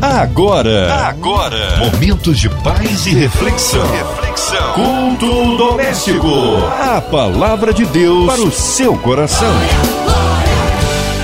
Agora, agora, momentos de paz e reflexão. Reflexão. Culto doméstico. A palavra de Deus para o seu coração.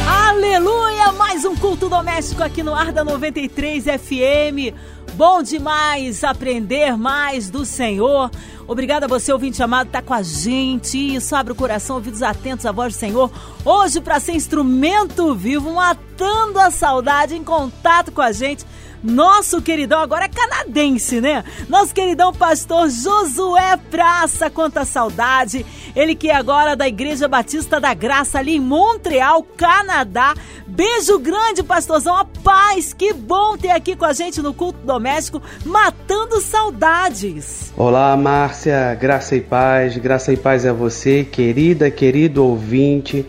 Aleluia! Mais um culto doméstico aqui no Ar da 93 FM. Bom demais aprender mais do Senhor. Obrigada a você, ouvinte amado, tá com a gente. Isso, abre o coração, ouvidos atentos à voz do Senhor. Hoje, para ser instrumento vivo, matando a saudade, em contato com a gente nosso queridão, agora é canadense, né? Nosso queridão pastor Josué Praça, quanta saudade. Ele que é agora da Igreja Batista da Graça, ali em Montreal, Canadá. Beijo grande, pastorzão. A paz, que bom ter aqui com a gente no culto doméstico, matando saudades. Olá, Márcia, graça e paz, graça e paz a você, querida, querido ouvinte.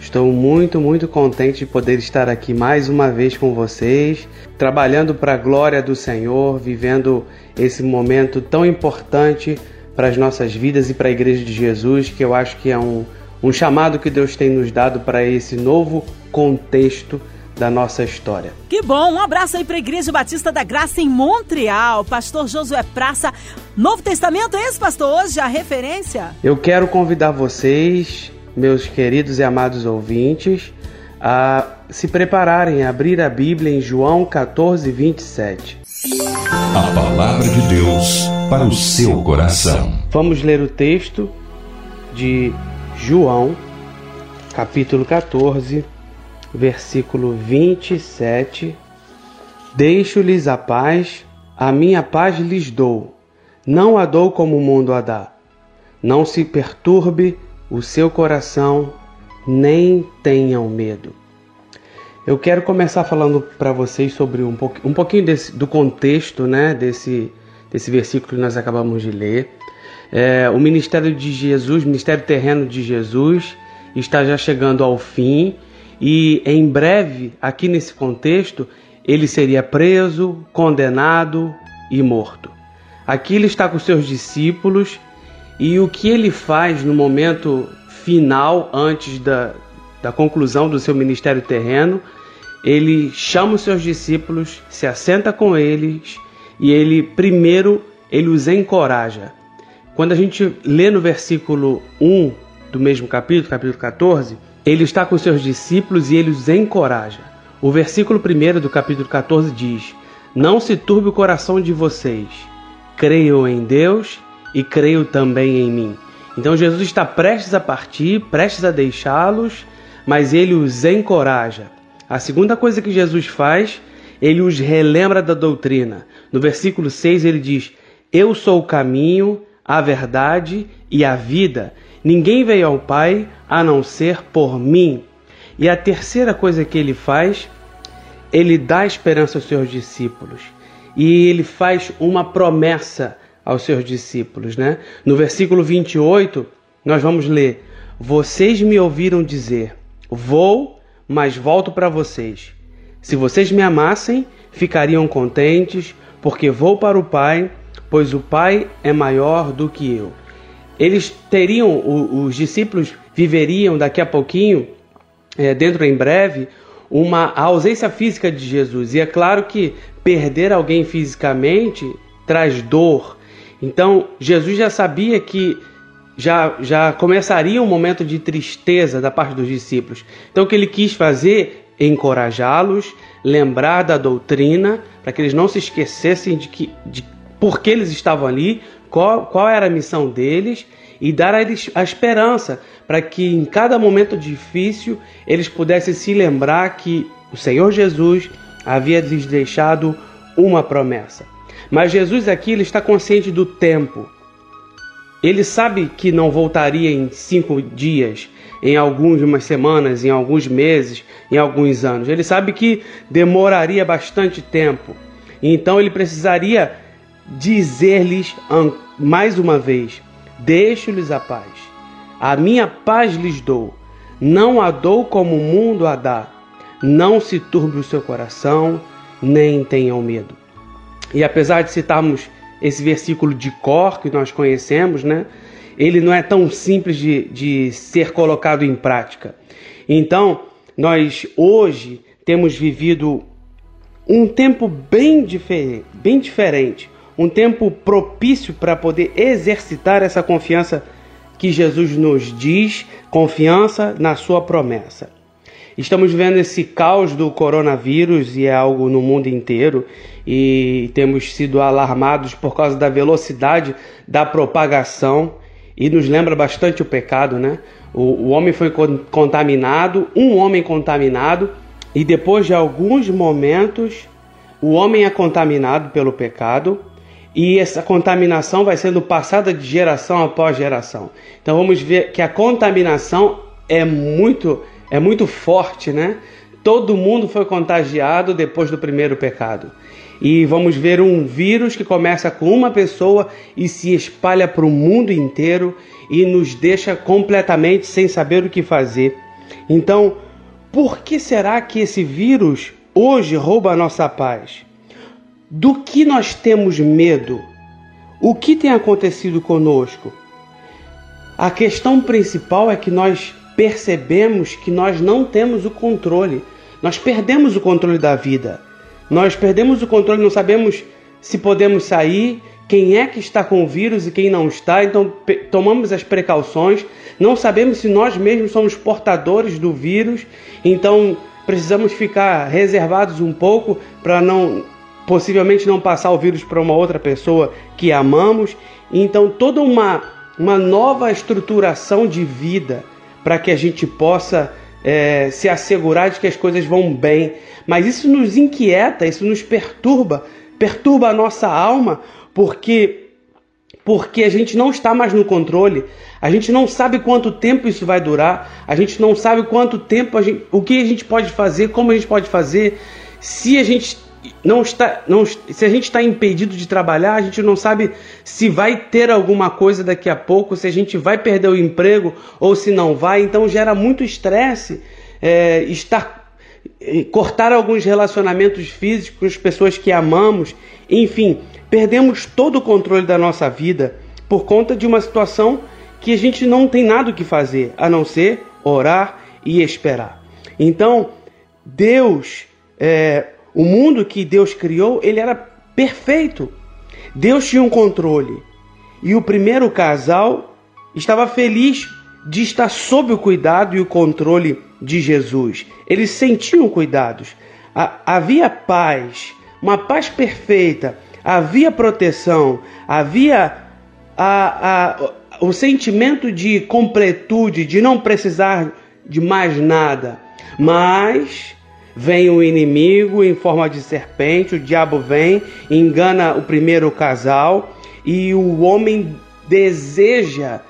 Estou muito, muito contente de poder estar aqui mais uma vez com vocês, trabalhando para a glória do Senhor, vivendo esse momento tão importante para as nossas vidas e para a Igreja de Jesus, que eu acho que é um, um chamado que Deus tem nos dado para esse novo contexto da nossa história. Que bom! Um abraço aí para a Igreja Batista da Graça em Montreal. Pastor Josué Praça. Novo Testamento é esse, pastor? Hoje a referência? Eu quero convidar vocês meus queridos e amados ouvintes, a se prepararem a abrir a Bíblia em João 14, 27. A palavra de Deus para o seu coração. Vamos ler o texto de João, capítulo 14, versículo 27. Deixo-lhes a paz, a minha paz lhes dou. Não a dou como o mundo a dá. Não se perturbe o seu coração, nem tenham medo. Eu quero começar falando para vocês sobre um, pouquinho, um pouquinho desse, do contexto né, desse, desse versículo que nós acabamos de ler. É, o ministério de Jesus, ministério terreno de Jesus, está já chegando ao fim e em breve, aqui nesse contexto, ele seria preso, condenado e morto. Aqui ele está com seus discípulos e o que ele faz no momento final, antes da, da conclusão do seu ministério terreno, ele chama os seus discípulos, se assenta com eles e ele primeiro ele os encoraja. Quando a gente lê no versículo 1 do mesmo capítulo, capítulo 14, ele está com seus discípulos e ele os encoraja. O versículo 1 do capítulo 14 diz: Não se turbe o coração de vocês, creiam em Deus e creio também em mim. Então Jesus está prestes a partir, prestes a deixá-los, mas ele os encoraja. A segunda coisa que Jesus faz, ele os relembra da doutrina. No versículo 6 ele diz: Eu sou o caminho, a verdade e a vida. Ninguém veio ao Pai a não ser por mim. E a terceira coisa que ele faz, ele dá esperança aos seus discípulos. E ele faz uma promessa aos seus discípulos, né? No versículo 28, nós vamos ler: Vocês me ouviram dizer: Vou, mas volto para vocês. Se vocês me amassem, ficariam contentes, porque vou para o Pai, pois o Pai é maior do que eu. Eles teriam, os discípulos viveriam daqui a pouquinho, é, dentro em breve, uma ausência física de Jesus. E é claro que perder alguém fisicamente traz dor, então, Jesus já sabia que já, já começaria um momento de tristeza da parte dos discípulos. Então, o que ele quis fazer encorajá-los, lembrar da doutrina, para que eles não se esquecessem de, que, de por que eles estavam ali, qual, qual era a missão deles e dar a eles a esperança para que em cada momento difícil eles pudessem se lembrar que o Senhor Jesus havia lhes deixado uma promessa. Mas Jesus aqui ele está consciente do tempo. Ele sabe que não voltaria em cinco dias, em algumas semanas, em alguns meses, em alguns anos. Ele sabe que demoraria bastante tempo. Então ele precisaria dizer-lhes mais uma vez: Deixo-lhes a paz. A minha paz lhes dou. Não a dou como o mundo a dá. Não se turbe o seu coração, nem tenham medo. E apesar de citarmos esse versículo de cor que nós conhecemos, né, ele não é tão simples de, de ser colocado em prática. Então, nós hoje temos vivido um tempo bem, difer bem diferente, um tempo propício para poder exercitar essa confiança que Jesus nos diz, confiança na sua promessa. Estamos vendo esse caos do coronavírus e é algo no mundo inteiro e temos sido alarmados por causa da velocidade da propagação e nos lembra bastante o pecado, né? O, o homem foi contaminado, um homem contaminado e depois de alguns momentos o homem é contaminado pelo pecado e essa contaminação vai sendo passada de geração após geração. Então vamos ver que a contaminação é muito é muito forte, né? Todo mundo foi contagiado depois do primeiro pecado. E vamos ver um vírus que começa com uma pessoa e se espalha para o mundo inteiro e nos deixa completamente sem saber o que fazer. Então, por que será que esse vírus hoje rouba a nossa paz? Do que nós temos medo? O que tem acontecido conosco? A questão principal é que nós percebemos que nós não temos o controle. Nós perdemos o controle da vida. Nós perdemos o controle, não sabemos se podemos sair, quem é que está com o vírus e quem não está, então tomamos as precauções. Não sabemos se nós mesmos somos portadores do vírus, então precisamos ficar reservados um pouco para não possivelmente não passar o vírus para uma outra pessoa que amamos. Então toda uma uma nova estruturação de vida para que a gente possa é, se assegurar de que as coisas vão bem. Mas isso nos inquieta, isso nos perturba, perturba a nossa alma, porque porque a gente não está mais no controle, a gente não sabe quanto tempo isso vai durar, a gente não sabe quanto tempo gente, o que a gente pode fazer, como a gente pode fazer, se a gente não está, não, se a gente está impedido de trabalhar, a gente não sabe se vai ter alguma coisa daqui a pouco, se a gente vai perder o emprego ou se não vai. Então gera muito estresse é, estar cortar alguns relacionamentos físicos pessoas que amamos. Enfim, perdemos todo o controle da nossa vida por conta de uma situação que a gente não tem nada o que fazer a não ser orar e esperar. Então, Deus é, o mundo que Deus criou, ele era perfeito. Deus tinha um controle. E o primeiro casal estava feliz de estar sob o cuidado e o controle de Jesus. Eles sentiam cuidados. Havia paz, uma paz perfeita. Havia proteção. Havia a, a, o sentimento de completude, de não precisar de mais nada. Mas Vem o inimigo em forma de serpente, o diabo vem, engana o primeiro casal e o homem deseja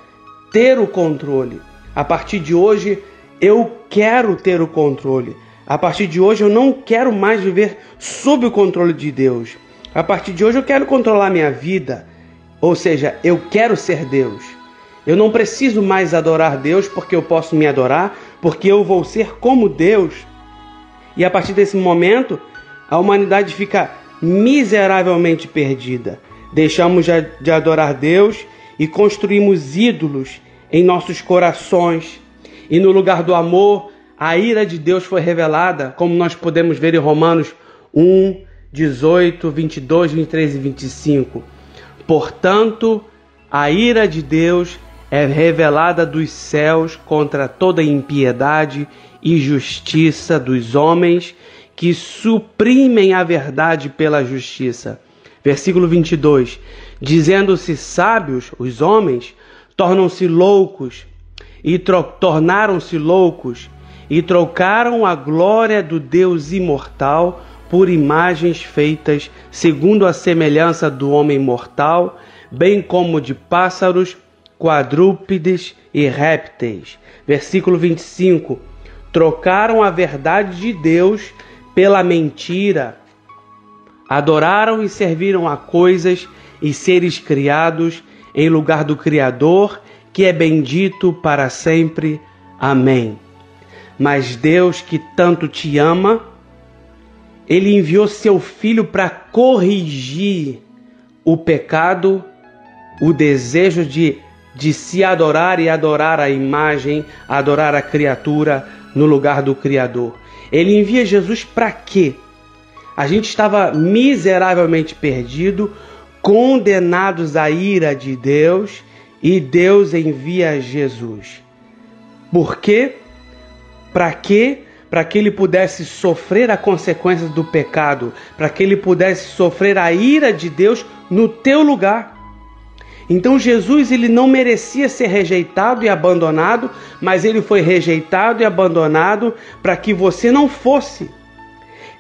ter o controle. A partir de hoje, eu quero ter o controle. A partir de hoje, eu não quero mais viver sob o controle de Deus. A partir de hoje, eu quero controlar minha vida. Ou seja, eu quero ser Deus. Eu não preciso mais adorar Deus porque eu posso me adorar, porque eu vou ser como Deus. E a partir desse momento, a humanidade fica miseravelmente perdida. Deixamos de adorar Deus e construímos ídolos em nossos corações. E no lugar do amor, a ira de Deus foi revelada, como nós podemos ver em Romanos 1, 18, 22, 23 e 25. Portanto, a ira de Deus é revelada dos céus contra toda impiedade e justiça dos homens que suprimem a verdade pela justiça. Versículo 22. Dizendo-se sábios, os homens tornam-se loucos e tornaram-se loucos e trocaram a glória do Deus imortal por imagens feitas segundo a semelhança do homem mortal, bem como de pássaros, quadrúpedes e répteis. Versículo 25 trocaram a verdade de Deus pela mentira, adoraram e serviram a coisas e seres criados em lugar do Criador, que é bendito para sempre. Amém. Mas Deus, que tanto te ama, ele enviou seu filho para corrigir o pecado, o desejo de, de se adorar e adorar a imagem, adorar a criatura, no lugar do Criador. Ele envia Jesus para quê? A gente estava miseravelmente perdido, condenados à ira de Deus, e Deus envia Jesus. Por quê? Para quê? Para que ele pudesse sofrer a consequência do pecado, para que ele pudesse sofrer a ira de Deus no teu lugar. Então Jesus ele não merecia ser rejeitado e abandonado, mas ele foi rejeitado e abandonado para que você não fosse.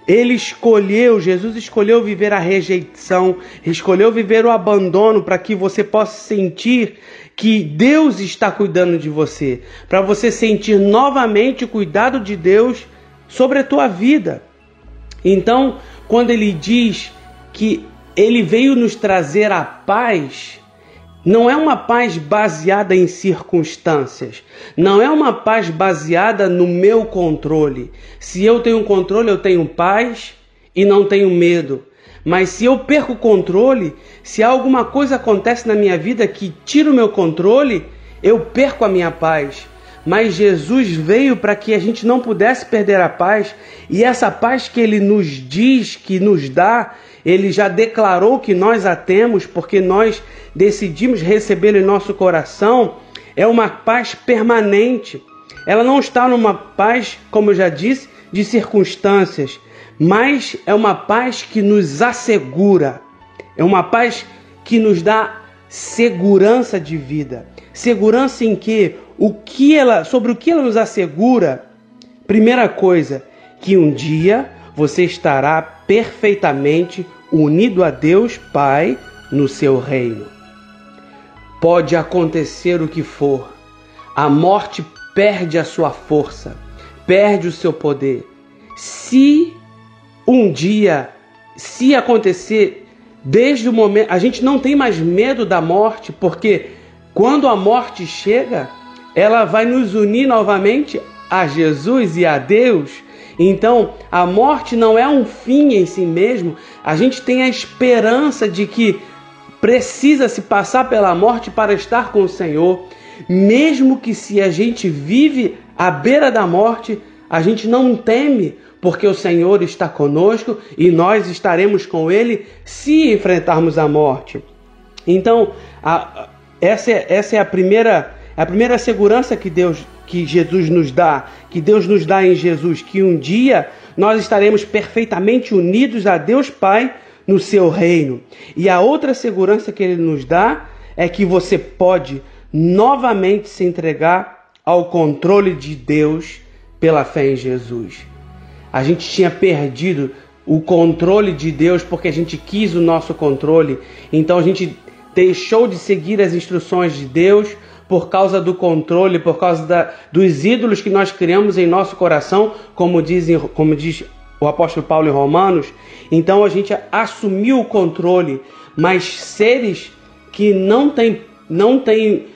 Ele escolheu, Jesus escolheu viver a rejeição, escolheu viver o abandono para que você possa sentir que Deus está cuidando de você, para você sentir novamente o cuidado de Deus sobre a tua vida. Então, quando ele diz que ele veio nos trazer a paz, não é uma paz baseada em circunstâncias, não é uma paz baseada no meu controle. Se eu tenho controle, eu tenho paz e não tenho medo. Mas se eu perco o controle, se alguma coisa acontece na minha vida que tira o meu controle, eu perco a minha paz. Mas Jesus veio para que a gente não pudesse perder a paz, e essa paz que ele nos diz, que nos dá, ele já declarou que nós a temos, porque nós decidimos recebê-lo em nosso coração, é uma paz permanente. Ela não está numa paz, como eu já disse, de circunstâncias, mas é uma paz que nos assegura, é uma paz que nos dá segurança de vida. Segurança em que o que ela, sobre o que ela nos assegura? Primeira coisa, que um dia você estará perfeitamente unido a Deus Pai no seu reino. Pode acontecer o que for, a morte perde a sua força, perde o seu poder. Se um dia, se acontecer, desde o momento, a gente não tem mais medo da morte, porque quando a morte chega, ela vai nos unir novamente a Jesus e a Deus. Então, a morte não é um fim em si mesmo. A gente tem a esperança de que precisa se passar pela morte para estar com o Senhor. Mesmo que se a gente vive à beira da morte, a gente não teme, porque o Senhor está conosco e nós estaremos com Ele se enfrentarmos a morte. Então, a, essa, é, essa é a primeira a primeira segurança que Deus, que Jesus nos dá, que Deus nos dá em Jesus, que um dia nós estaremos perfeitamente unidos a Deus Pai no seu reino. E a outra segurança que ele nos dá é que você pode novamente se entregar ao controle de Deus pela fé em Jesus. A gente tinha perdido o controle de Deus porque a gente quis o nosso controle. Então a gente deixou de seguir as instruções de Deus por causa do controle, por causa da, dos ídolos que nós criamos em nosso coração, como, como diz o apóstolo Paulo em Romanos. Então a gente assumiu o controle, mas seres que não têm não tem,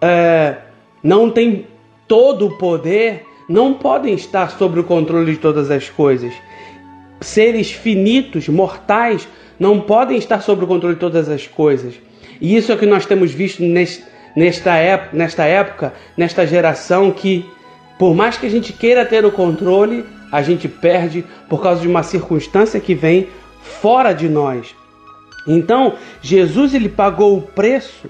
é, não tem todo o poder não podem estar sob o controle de todas as coisas. Seres finitos, mortais, não podem estar sob o controle de todas as coisas. E isso é o que nós temos visto neste, nesta, época, nesta época, nesta geração que, por mais que a gente queira ter o controle, a gente perde por causa de uma circunstância que vem fora de nós. Então, Jesus ele pagou o preço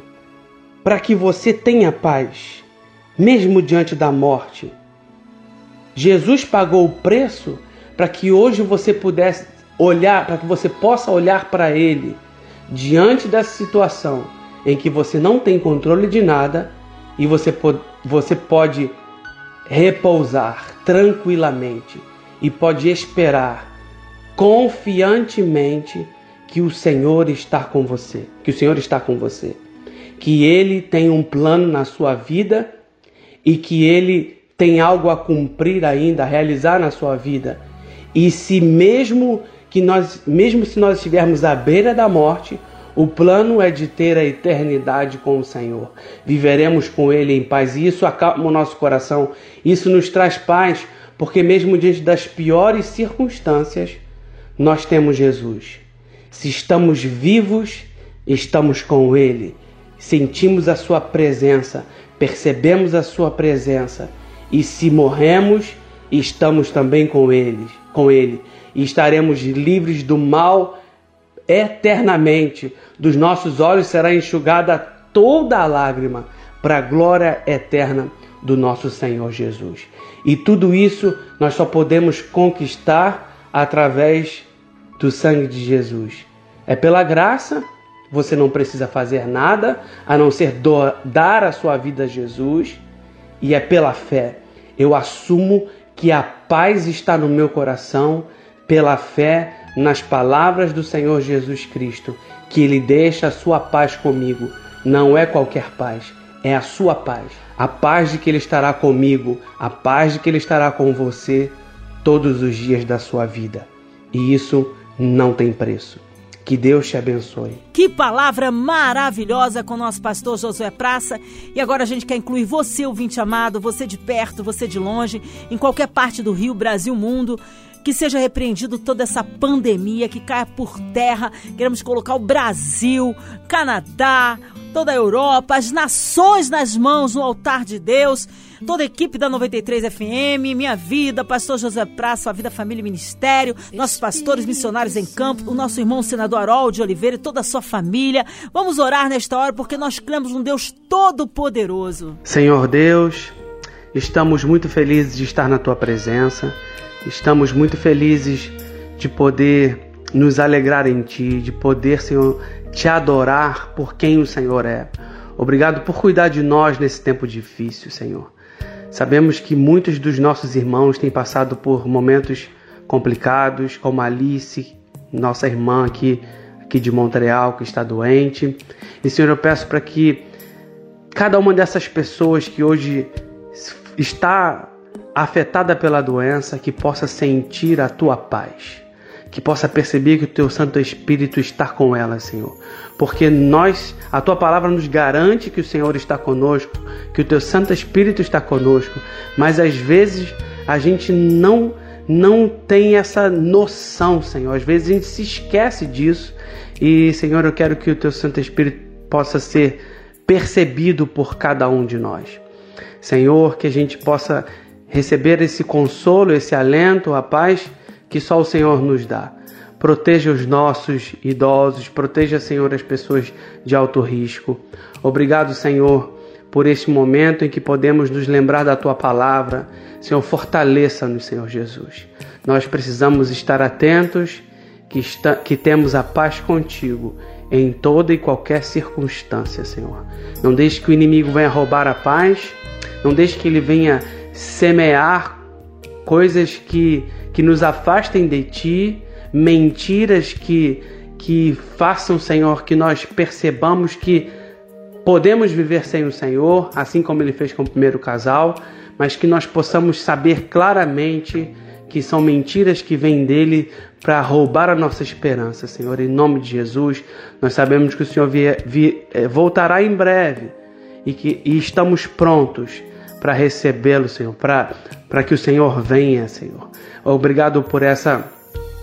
para que você tenha paz, mesmo diante da morte. Jesus pagou o preço para que hoje você pudesse olhar, para que você possa olhar para ele diante dessa situação em que você não tem controle de nada e você, pode, você pode repousar tranquilamente e pode esperar confiantemente que o Senhor está com você, que o Senhor está com você, que ele tem um plano na sua vida e que ele tem algo a cumprir ainda, a realizar na sua vida. E se mesmo que nós, mesmo se nós estivermos à beira da morte, o plano é de ter a eternidade com o Senhor. Viveremos com Ele em paz. E isso acalma o nosso coração. Isso nos traz paz, porque mesmo diante das piores circunstâncias, nós temos Jesus. Se estamos vivos, estamos com Ele. Sentimos a Sua presença, percebemos a Sua presença. E se morremos, estamos também com Ele. Com Ele. e estaremos livres do mal eternamente. Dos nossos olhos será enxugada toda a lágrima para a glória eterna do nosso Senhor Jesus. E tudo isso nós só podemos conquistar através do sangue de Jesus. É pela graça, você não precisa fazer nada a não ser dar a sua vida a Jesus, e é pela fé. Eu assumo que a paz está no meu coração pela fé nas palavras do Senhor Jesus Cristo, que Ele deixa a sua paz comigo. Não é qualquer paz, é a sua paz. A paz de que Ele estará comigo, a paz de que Ele estará com você todos os dias da sua vida. E isso não tem preço. Que Deus te abençoe. Que palavra maravilhosa com o nosso pastor Josué Praça. E agora a gente quer incluir você, ouvinte amado, você de perto, você de longe, em qualquer parte do Rio, Brasil, mundo que seja repreendido toda essa pandemia, que caia por terra. Queremos colocar o Brasil, Canadá, toda a Europa, as nações nas mãos no altar de Deus. Toda a equipe da 93 FM, Minha Vida, Pastor José Praça, Sua Vida, Família e Ministério, nossos pastores missionários em campo, o nosso irmão senador Harol de Oliveira e toda a sua família. Vamos orar nesta hora porque nós cremos um Deus todo-poderoso. Senhor Deus, estamos muito felizes de estar na tua presença. Estamos muito felizes de poder nos alegrar em Ti, de poder, Senhor, te adorar por quem o Senhor é. Obrigado por cuidar de nós nesse tempo difícil, Senhor. Sabemos que muitos dos nossos irmãos têm passado por momentos complicados, como Alice, nossa irmã aqui, aqui de Montreal, que está doente. E, Senhor, eu peço para que cada uma dessas pessoas que hoje está afetada pela doença, que possa sentir a tua paz, que possa perceber que o teu Santo Espírito está com ela, Senhor. Porque nós, a tua palavra nos garante que o Senhor está conosco, que o teu Santo Espírito está conosco, mas às vezes a gente não não tem essa noção, Senhor. Às vezes a gente se esquece disso. E, Senhor, eu quero que o teu Santo Espírito possa ser percebido por cada um de nós. Senhor, que a gente possa receber esse consolo, esse alento, a paz que só o Senhor nos dá. Proteja os nossos idosos, proteja, Senhor, as pessoas de alto risco. Obrigado, Senhor, por este momento em que podemos nos lembrar da tua palavra. Senhor, fortaleça-nos, Senhor Jesus. Nós precisamos estar atentos que, está, que temos a paz contigo em toda e qualquer circunstância, Senhor. Não deixe que o inimigo venha roubar a paz, não deixe que ele venha semear coisas que, que nos afastem de ti, mentiras que, que façam, Senhor, que nós percebamos que podemos viver sem o Senhor, assim como ele fez com o primeiro casal, mas que nós possamos saber claramente que são mentiras que vêm dele para roubar a nossa esperança, Senhor. Em nome de Jesus, nós sabemos que o Senhor vier, eh, voltará em breve e que e estamos prontos para recebê-lo, Senhor, para que o Senhor venha, Senhor. Obrigado por essa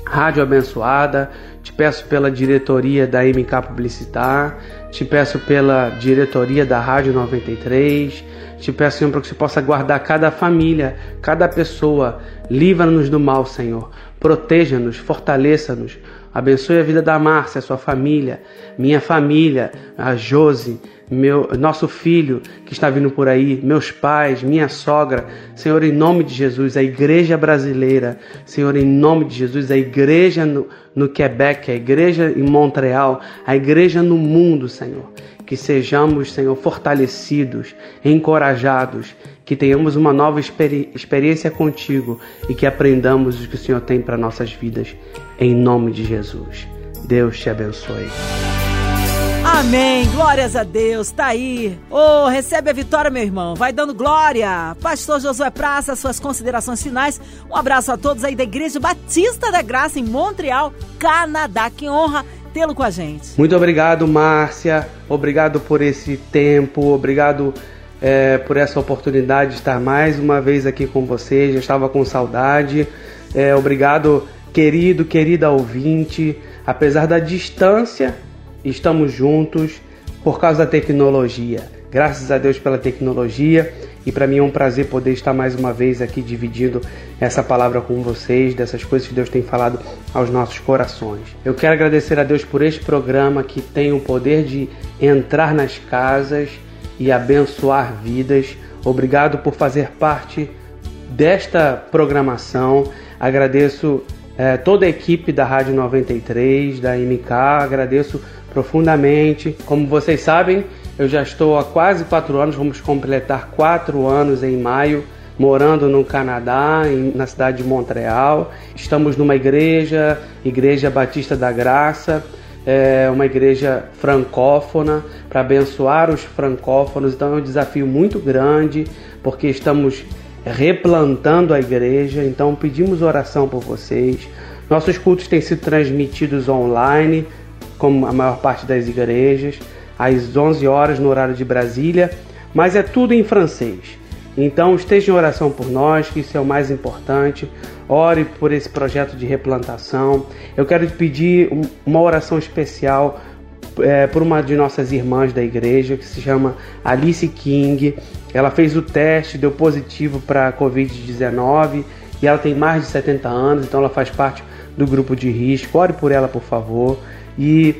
rádio abençoada. Te peço pela diretoria da MK Publicitar, te peço pela diretoria da Rádio 93, te peço, Senhor, para que você possa guardar cada família, cada pessoa. Livra-nos do mal, Senhor. Proteja-nos, fortaleça-nos. Abençoe a vida da Márcia, sua família, minha família, a Josi, meu, nosso filho que está vindo por aí, meus pais, minha sogra, Senhor, em nome de Jesus, a igreja brasileira, Senhor, em nome de Jesus, a igreja no, no Quebec, a igreja em Montreal, a igreja no mundo, Senhor. Que sejamos, Senhor, fortalecidos, encorajados, que tenhamos uma nova experi experiência contigo e que aprendamos o que o Senhor tem para nossas vidas, em nome de Jesus. Deus te abençoe. Amém. Glórias a Deus. Tá aí. Oh, recebe a vitória, meu irmão. Vai dando glória. Pastor Josué Praça, suas considerações finais. Um abraço a todos aí da Igreja Batista da Graça em Montreal, Canadá. Que honra tê-lo com a gente. Muito obrigado, Márcia. Obrigado por esse tempo. Obrigado é, por essa oportunidade de estar mais uma vez aqui com você. Já estava com saudade. É, obrigado, querido, querida ouvinte. Apesar da distância, estamos juntos por causa da tecnologia. Graças a Deus pela tecnologia e para mim é um prazer poder estar mais uma vez aqui dividindo essa palavra com vocês, dessas coisas que Deus tem falado aos nossos corações. Eu quero agradecer a Deus por este programa que tem o poder de entrar nas casas e abençoar vidas. Obrigado por fazer parte desta programação. Agradeço é, toda a equipe da Rádio 93, da MK, agradeço profundamente. Como vocês sabem, eu já estou há quase quatro anos, vamos completar quatro anos em maio, morando no Canadá, na cidade de Montreal. Estamos numa igreja, Igreja Batista da Graça, é uma igreja francófona, para abençoar os francófonos. Então é um desafio muito grande, porque estamos replantando a igreja, então pedimos oração por vocês. Nossos cultos têm sido transmitidos online, como a maior parte das igrejas, às 11 horas no horário de Brasília, mas é tudo em francês. Então esteja em oração por nós, que isso é o mais importante. Ore por esse projeto de replantação. Eu quero te pedir uma oração especial é, por uma de nossas irmãs da igreja que se chama Alice King. Ela fez o teste, deu positivo para Covid-19 e ela tem mais de 70 anos, então ela faz parte do grupo de risco. Ore por ela, por favor. E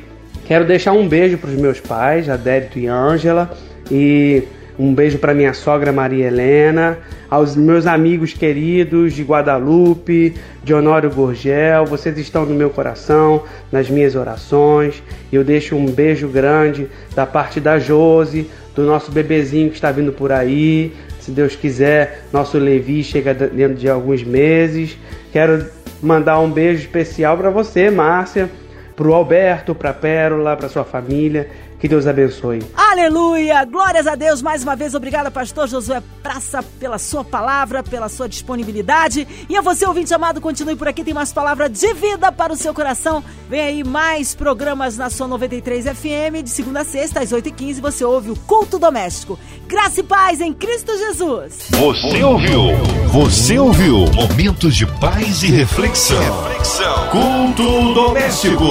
quero deixar um beijo para os meus pais, Adérito e Ângela, e um beijo para minha sogra Maria Helena, aos meus amigos queridos de Guadalupe, de Honório Gorgel, vocês estão no meu coração, nas minhas orações. Eu deixo um beijo grande da parte da Jose, do nosso bebezinho que está vindo por aí. Se Deus quiser, nosso Levi chega dentro de alguns meses. Quero mandar um beijo especial para você, Márcia, para o Alberto, para a Pérola, para sua família que Deus abençoe. Aleluia! Glórias a Deus mais uma vez. Obrigada, pastor Josué Praça, pela sua palavra, pela sua disponibilidade. E a você, ouvinte amado, continue por aqui. Tem mais palavra de vida para o seu coração. Vem aí mais programas na sua 93 FM. De segunda a sexta, às 8h15, você ouve o Culto Doméstico. Graça e paz em Cristo Jesus. Você ouviu? Você ouviu? Momentos de paz e reflexão. reflexão. Culto Doméstico.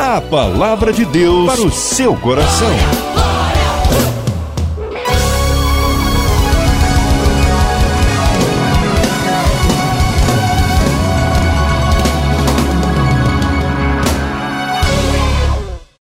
A palavra de Deus para o seu coração coração.